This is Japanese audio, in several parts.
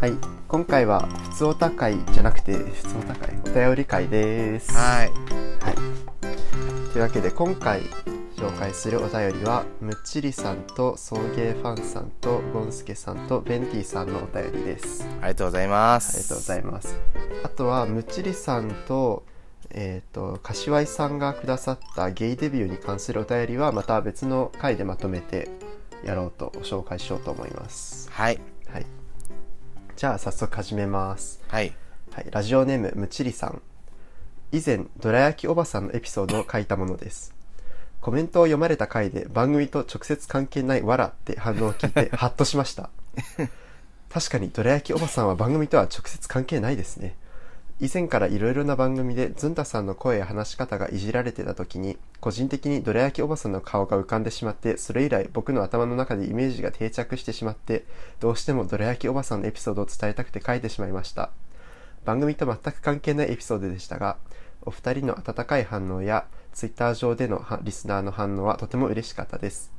はい、今回は普通おた会じゃなくて普通おた会お便り会です。はい。はい。というわけで今回紹介するお便りはむっちりさんと送迎ファンさんとゴンスケさんとベンティさんのお便りです。ありがとうございまあす。りがとうございます。あとはむっちりさんとえっ、と柏井さんがくださったゲイデビューに関するお便りはまた別の回でまとめてやろうと紹介しようと思います。はい。はい。じゃあ早速始めます。はい。はい、ラジオネームむちりさん以前どら焼きおばさんのエピソードを書いたものですコメントを読まれた回で番組と直接関係ない「わら」って反応を聞いて ハッとしました確かにどら焼きおばさんは番組とは直接関係ないですね以前からいろいろな番組でずんたさんの声や話し方がいじられてた時に個人的にどら焼きおばさんの顔が浮かんでしまってそれ以来僕の頭の中でイメージが定着してしまってどうしてもどら焼きおばさんのエピソードを伝えたくて書いてしまいました。番組と全く関係ないエピソードでしたがお二人の温かい反応やツイッター上でのリスナーの反応はとても嬉しかったです。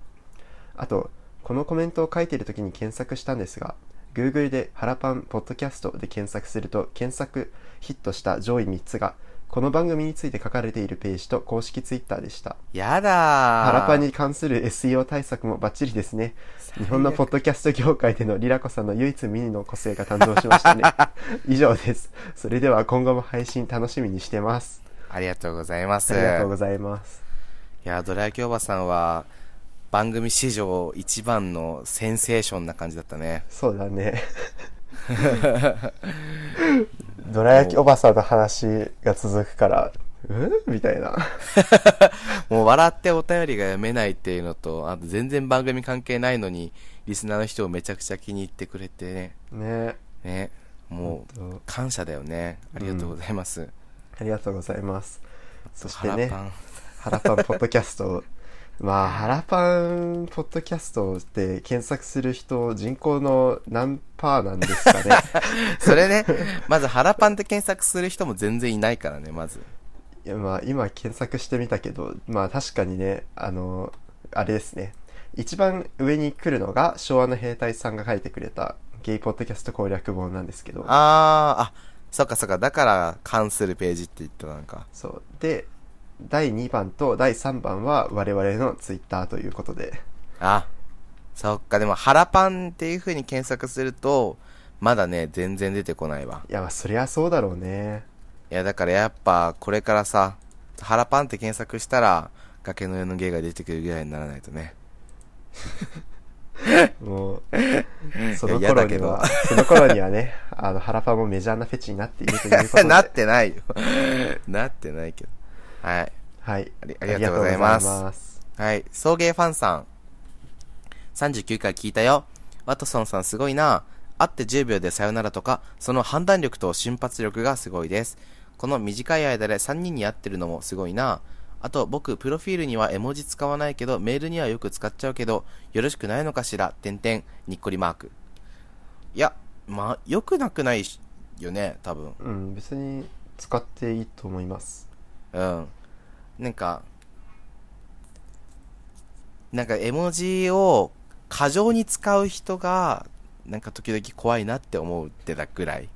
あとこのコメントを書いている時に検索したんですが Google で「ハラパンポッドキャスト」で検索すると検索ヒットした上位3つがこの番組について書かれているページと公式ツイッターでした。やだー。ハラパンに関する SEO 対策もバッチリですね。日本のポッドキャスト業界でのリラコさんの唯一無二の個性が誕生しましたね。以上です。それでは今後も配信楽しみにしてます。ありがとうございます。ありがとうございます。いや、ドラ焼きおばさんは、番組史上一番のセンセーションな感じだったね。そうだねどら焼きおばさんの話が続くからうん？みたいな もう笑ってお便りが読めないっていうのと、あと全然番組関係ないのに、リスナーの人をめちゃくちゃ気に入ってくれてね。ねね。もう、感謝だよね。ありがとうございます。ありがとうございますそしてねハラパパンポッドキャストまあハラパンポッドキャストって検索する人人口の何パーなんですかね。それね、まずハラパンって検索する人も全然いないからね、まず。いやまあ今検索してみたけどまあ確かにねあのあれですね。一番上に来るのが昭和の兵隊さんが書いてくれたゲイポッドキャスト攻略本なんですけど。あー、あ、そっかそっか、だから関するページって言ったのか。そう。で第2番と第3番は我々のツイッターということであ、そっか、でも、ハラパンっていう風に検索すると、まだね、全然出てこないわ。いやまあそりゃそうだろうねいや、だからやっぱ、これからさ、ハラパンって検索したら、崖の上の芸が出てくるぐらいにならないとね。もうその頃にはその頃にはねあのハラパンもメジャーなフェチになっているということで なってないよ。なってないけど。はい。はいありがとうございますはい。送迎ファンさん。39回聞いたよ。ワトソンさんすごいな。会って10秒でさよならとか、その判断力と瞬発力がすごいです。この短い間で3人に会ってるのもすごいな。あと、僕、プロフィールには絵文字使わないけど、メールにはよく使っちゃうけど、よろしくないのかしら？てんてん、にっこりマーク。いや、まあ、よくなくないしよね、多分。うん別に使っていいと思いますうん。なんか、なんか絵文字を過剰に使う人が、なんか時々怖いなって思うってだぐらい。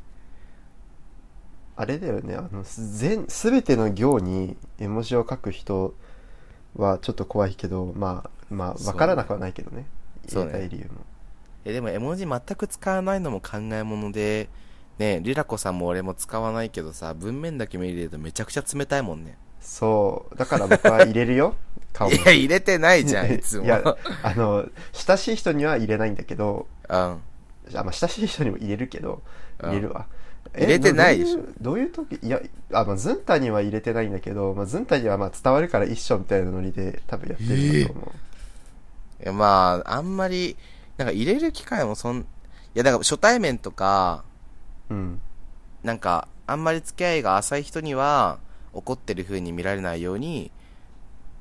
あれだよね。あの全全ての行に絵文字を書く人はちょっと怖いけどまあまあそう分からなくはないけどね。そうね。入れたい理由も。え、でも絵文字全く使わないのも考え物で、ねリラコさんも俺も使わないけどさ、文面だけ見るとめちゃくちゃ冷たいもんね。そう。だから僕は入れるよ。顔もいや、入れてないじゃん、いつも。いやあの親しい人には入れないんだけどうん。あ、まあ、親しい人にも入れるけどうん。入れるわ。入れてないでしょ。どういう時？いやあ、まあ、ズンタには入れてないんだけど、まあ、ズンタにはまあ伝わるから一緒みたいなノリで多分やってると思う、いや、まあ、あんまり、なんか入れる機会もそん、いや、だから初対面とか、うんなんか、あんまり付き合いが浅い人には、怒ってる風に見られないように、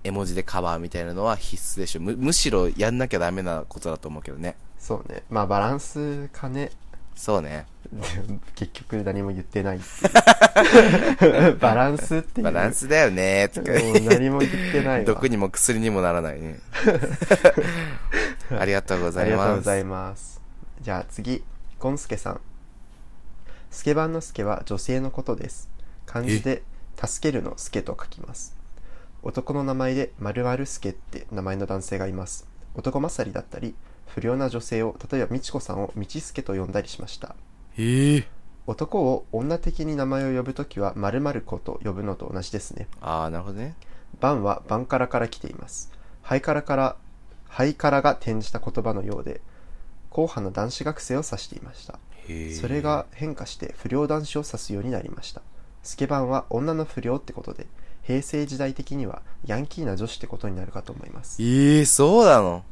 絵文字でカバーみたいなのは必須でしょ。む、むしろやんなきゃダメなことだと思うけどね。そうねまあバランスかねそうね。で 結局何も言ってない バランスっていうバランスだよねとか。もう何も言ってないわ毒にも薬にもならない ね。ありがとうございありがとうごます。ざいますじゃあ次ゴンスケさんスケバンのスケは女性のことです。漢字で、助けるのスケと書きます。男の名前で〇〇スケって名前の男性がいます。男勝りだったり、不良な女性を、例えば美智子さんを道助と呼んだりしました。へえ。男を女的に名前を呼ぶときは〇〇子と呼ぶのと同じですね。ああ、なるほどね。バンはバンカラから来ています。ハイカラから、ハイカラが転じた言葉のようで、硬派な男子学生を指していました。それが変化して不良男子を指すようになりました。スケバンは女の不良ってことで、平成時代的にはヤンキーな女子ってことになるかと思います。ええそうなの？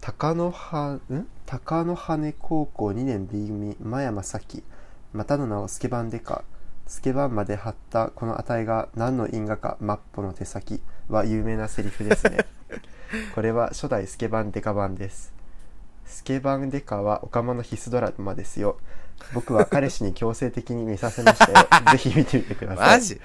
高野は、ん？高野羽高校2年 B 組、真山咲。またの名をスケバンデカ。スケバンまで貼ったこの値が何の因果かマッポの手先は有名なセリフですね。これは初代スケバンデカ版です。スケバンデカはオカマの必須ドラマですよ。僕は彼氏に強制的に見させましたよ。ぜひ見てみてください。マジ？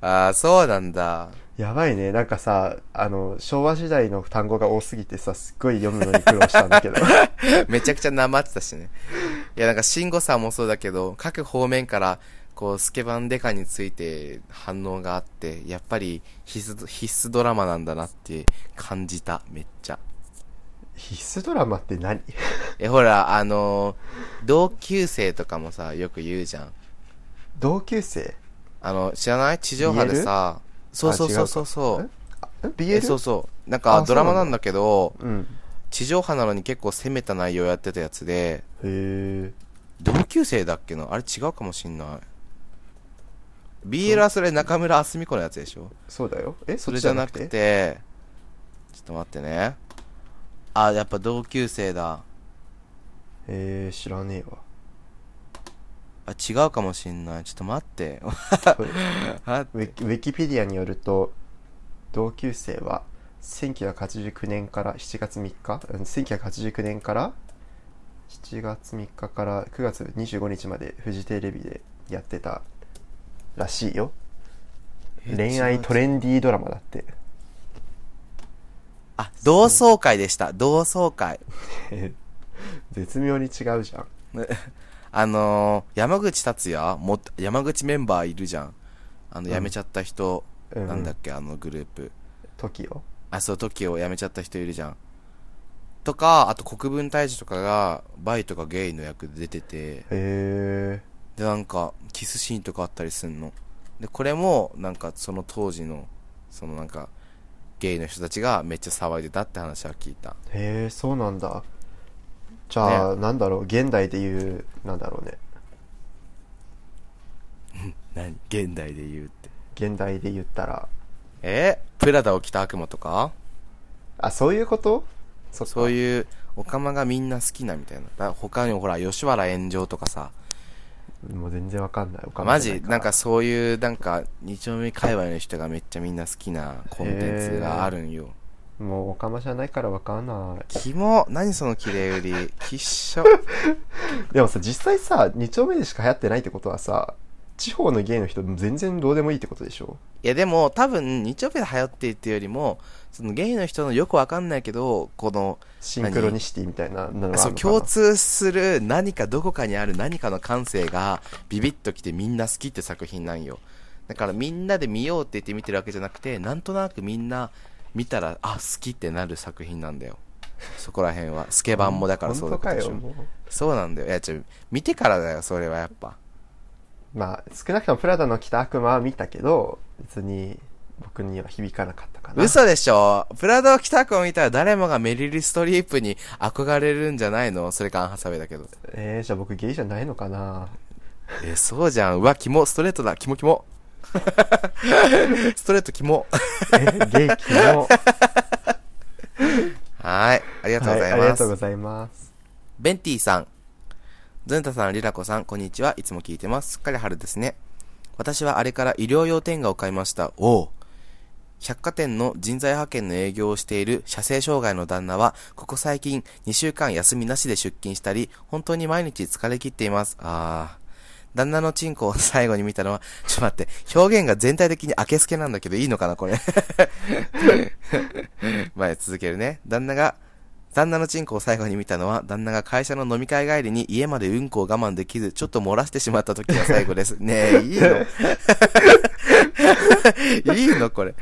ああ、そうなんだ。やばいね。なんかさ、あの、昭和時代の単語が多すぎてさ、すっごい読むのに苦労したんだけど。めちゃくちゃなまってたしね。いや、なんか、慎吾さんもそうだけど、各方面から、こう、スケバンデカについて反応があって、やっぱり必須、必須ドラマなんだなって感じた、めっちゃ。必須ドラマって何？え、ほら、あのー同級生とかもさ、よく言うじゃん。同級生？あの、知らない？地上波でさ、そうそうそうそうそう。え？え、?BL? そうそう。なんあか、ドラマなんだけど、うん。地上波なのに結構攻めた内容やってたやつで、へえ。同級生だっけな？あれ違うかもしんない。BL はそれ中村あすみ子のやつでしょ？そうだよ。えそれじゃなくて、ちょっと待ってね。あ、やっぱ同級生だ。えー、知らねえわ。あ、違うかもしんない。ちょっと待って。これあウィキペディアによると、同級生は1989年から7月3日、うん1989年から7月3日から9月25日までフジテレビでやってたらしいよ。え恋愛トレンディードラマだって。あ、同窓会でした。同窓会。絶妙に違うじゃん。あのー、山口達也？も、山口メンバーいるじゃん。あの、辞めちゃった人、うんなんだっけ、あのグループ。TOKIO。あ、そう、時を辞めちゃった人いるじゃん。とか、あと国分太一とかが、バイとかゲイの役で出てて、へえ。で、なんか、キスシーンとかあったりすんの。で、これも、なんか、その当時の、そのなんか、ゲイの人たちがめっちゃ騒いでたって話は聞いた。へえ、そうなんだ。じゃあ、なんだろう、現代で言う、なんだろうね。何？現代で言うって。現代で言ったら、え？プラダを着た悪魔とか？あ、そういうこと？そういう、オカマがみんな好きなみたいな。他にもほら、吉原炎上とかさ、もう全然わかんない。お金マジ？なんかそういう、なんか、二丁目界隈の人がめっちゃみんな好きなコンテンツがあるんよ。もうおかまじゃないからわかんない。キモ何その綺麗売り。きっしょ。でもさ、実際さ、2丁目でしか流行ってないってことはさ、地方のゲイの人全然どうでもいいってことでしょ？いやでも、多分、二丁目で流行ってるっていうよりも、そのゲイの人のよくわかんないけど、この、シンクロニシティみたいなのそう、共通する何かどこかにある何かの感性がビビッときてみんな好きって作品なんよ。だからみんなで見ようって言って見てるわけじゃなくて、なんとなくみんな見たら、あ、好きってなる作品なんだよ。そこら辺は。スケバンもだからそうだ本当かよ、ったでしょ。もそうなんだよ。いや、ちょ、見てからだよ、それはやっぱ。う。まあ、少なくともプラダの着た悪魔は見たけど、別に僕には響かなかったかな。嘘でしょ？プラドを着た子を見たら誰もがメリル・ストリープに憧れるんじゃないの？それかアンハサウェイだけど。えー、じゃあ僕ゲイじゃないのかなえ、そうじゃん。うわ、キモ、ストレートだ。キモキモ。ストレートキモ。え、ゲイキモ。はい。ありがとうございはい、あります。がとうございます。ベンティさん。ズンタさん、リラコさん、こんにちは。いつも聞いてます。すっかり春ですね。私はあれから医療用天下を買いました。おう。百貨店の人材派遣の営業をしている射精障害の旦那は、ここ最近2週間休みなしで出勤したり、本当に毎日疲れ切っています。あー。旦那のチンコを最後に見たのは、ちょっと待って、表現が全体的に明けすけなんだけど、いいのかな、これ。前続けるね。旦那が、旦那のチンコを最後に見たのは、旦那が会社の飲み会帰りに家までうんこを我慢できず、ちょっと漏らしてしまった時が最後です。ねえ、いいの いいのこれ。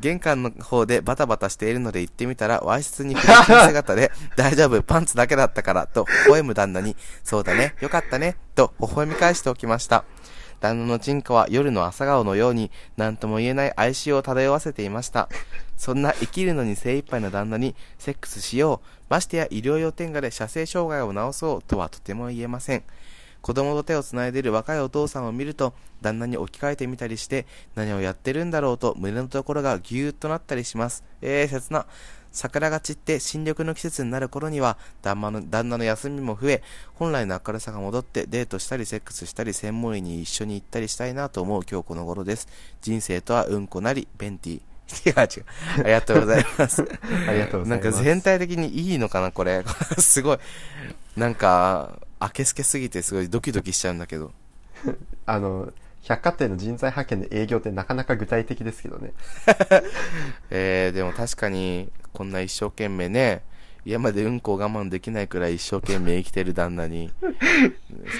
玄関の方でバタバタしているので行ってみたら、ワイシャツにフレッシュ姿で、大丈夫、パンツだけだったから、と、微笑む旦那に、そうだね、よかったね、と、微笑み返しておきました。旦那のチンコは夜の朝顔のように何とも言えない哀愁を漂わせていました。そんな生きるのに精一杯の旦那にセックスしよう、ましてや医療用天下で射精障害を治そうとはとても言えません。子供と手をつないでいる若いお父さんを見ると、旦那に置き換えてみたりして、何をやってるんだろうと胸のところがぎゅーっとなったりします。えー、切な。桜が散って新緑の季節になる頃には旦那の旦那の休みも増え本来の明るさが戻ってデートしたりセックスしたり専門医に一緒に行ったりしたいなと思う今日この頃です人生とはうんこなりベンティ 違う違う。ありがとうございます。ありがとうござないんます。か全体的にいいのかなこれ。すごい。なんかあけすけすぎてすごいドキドキしちゃうんだけど。あの、百貨店の人材派遣の営業ってなかなか具体的ですけどね。えー、でも確かにこんな一生懸命ね家までうんこを我慢できないくらい一生懸命生きてる旦那に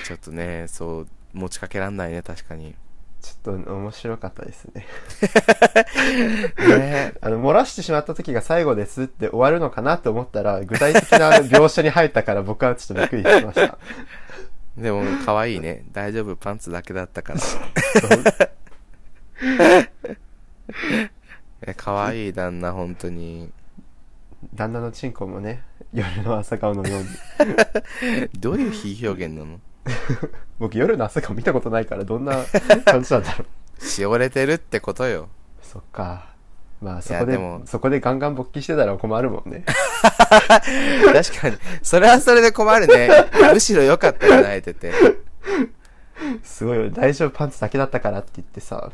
ちょっとねそう持ちかけらんないね確かにちょっと面白かったですね。ね。あの、漏らしてしまった時が最後ですって終わるのかなと思ったら、具体的な描写に入ったから僕はちょっとびっくりしました。でも可愛いね。大丈夫。パンツだけだったから。え可愛い旦那本当に。旦那のチンコもね、夜の朝顔のように。どういう非表現なの？僕夜の朝顔見たことないからどんな 感じなんだろう。しおれてるってことよそっか。まあそこでそこでガンガン勃起してたら困るもんね。確かにそれはそれで困るねむしろ良かったよ泣いててすごいよ大丈夫パンツだけだったからって言ってさ、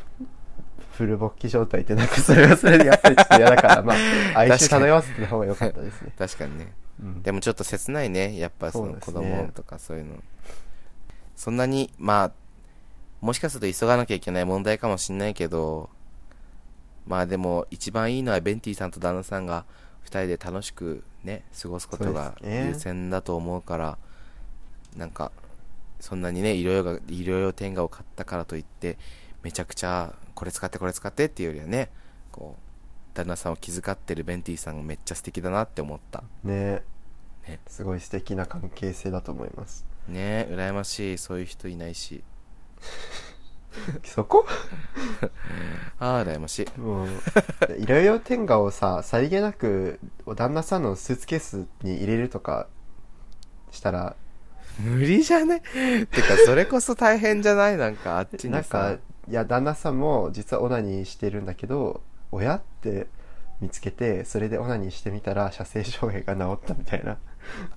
フル勃起状態ってなんかそれはそれでやっぱりちょっと嫌だから、まあ、哀愁漂わせてた方が良かったですね。確かにねうん。でもちょっと切ないねやっぱその子供とかそういうのそんなにまあもしかすると急がなきゃいけない問題かもしんないけどまあでも一番いいのはベンティさんと旦那さんが2人で楽しくね過ごすことが優先だと思うからなんかそんなにね医療用が医療用天下を買ったからといってめちゃくちゃこれ使ってこれ使ってっていうよりはねこう旦那さんを気遣ってるベンティさんがめっちゃ素敵だなって思った。ね。ね。すごい素敵な関係性だと思います。ねえ羨ましい。そういう人いないし。そこ？ああ羨ましい。もう、いろいろ天下をさ、さりげなく、旦那さんのスーツケースに入れるとかしたら、無理じゃね？てかそれこそ大変じゃない？なんかあっちなんにさか、いや、旦那さんも実はオナニーしてるんだけど、親って見つけて、それでオナニーしてみたら、射精障害が治ったみたいな。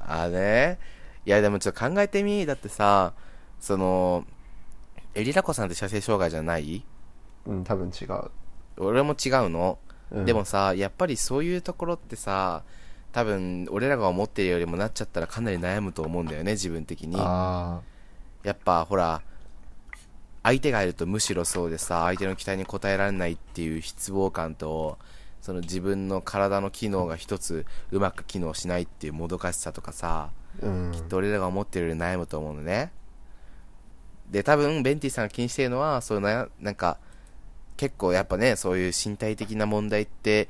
あねいやでもちょっと考えてみだってさそのエリラコさんって射精障害じゃない？うん、多分違う。俺も違うの、うん、でもさやっぱりそういうところってさ多分俺らが思ってるよりもなっちゃったらかなり悩むと思うんだよね自分的に。あやっぱほら相手がいるとむしろそうでさ相手の期待に応えられないっていう失望感とその自分の体の機能が一つうまく機能しないっていうもどかしさとかさあ、うん。きっと俺らが思ってるより悩むと思うのね。で多分ベンティさんが気にしてるのはそういうななんか結構やっぱねそういう身体的な問題って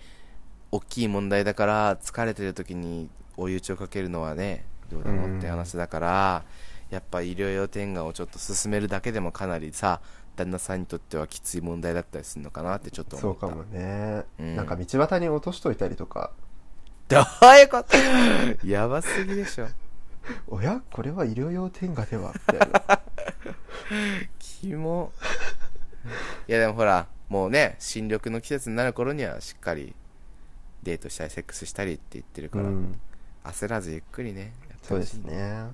大きい問題だから疲れてる時に追い打ちをかけるのはねどうなのって話だから、やっぱ医療用天下をちょっと進めるだけでもかなりさ旦那さんにとってはきつい問題だったりするのかなってちょっと思った。そうかもね、うん。なんか道端に落としといたりとか、どういうこと？やばすぎでしょ おやこれは医療用天下ではみたいな。キモいやでもほらもうね新緑の季節になる頃にはしっかりデートしたりセックスしたりって言ってるから、うん。焦らずゆっくりねやってそうでほしいねすね。あ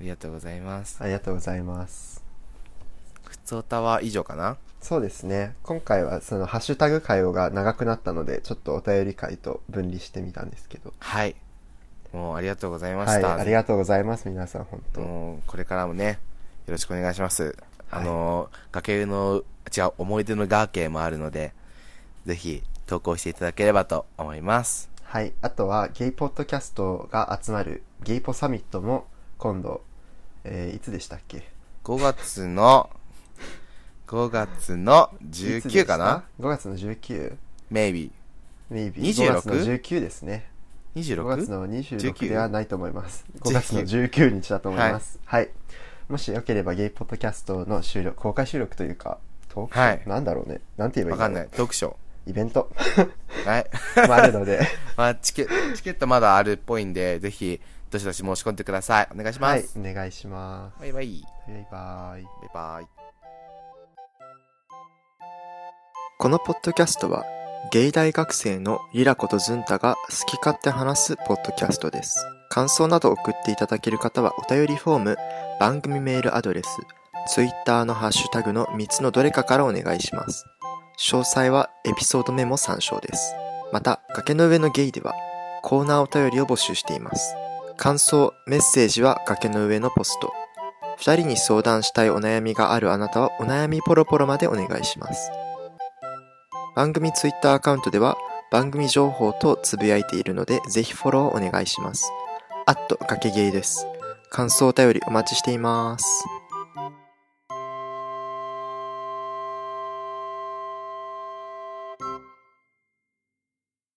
りがとうございますありがとうございます。ふつおたは以上かな？そうですね。今回はそのハッシュタグ会話が長くなったので、ちょっとお便り会と分離してみたんですけど。はいもうありがとうございまはい、した、ありがとうございます、皆さん、本当。もうこれからもねよろしくお願いします、あの崖の違う思い出のガーケーもあるのでぜひ投稿していただければと思いますはい。あとは、ゲイポッドキャストが集まるゲイポサミットも今度、えーいつでしたっけ？5月の、5月のいつでした19か？な ?5 月の 19? ?maybe。maybe。26 5月の19ですね。5月 26? の26 19ではないと思います。5月の19日だと思います。はい。もしよければゲイポッドキャストの収録、公開収録というか、トークショー、はいなんだろうね。なんて言えばいいんだろうわかんない。読書。イベント？はい。もあるので、まあ、チケチケットまだあるっぽいんで、ぜひ、どしどし申し込んでください。お願いしまはいす。、お願いしまバイバイ。す。バイバイ。バイバイ。このポッドキャストは、ゲイ大学生のリラコとズンタが好き勝手話すポッドキャストです。感想など送っていただける方はお便りフォーム、番組メールアドレス、ツイッターのハッシュタグの3つのどれかからお願いします。詳細はエピソードメモ参照です。また、崖の上のゲイでは、コーナーお便りを募集しています。感想、メッセージは崖の上のポスト。二人に相談したいお悩みがあるあなたはお悩みポロポロまでお願いします。番組ツイッターアカウントでは番組情報とつぶやいているのでぜひフォローお願いします。あっと、崖ゲイです。感想お便りお待ちしています。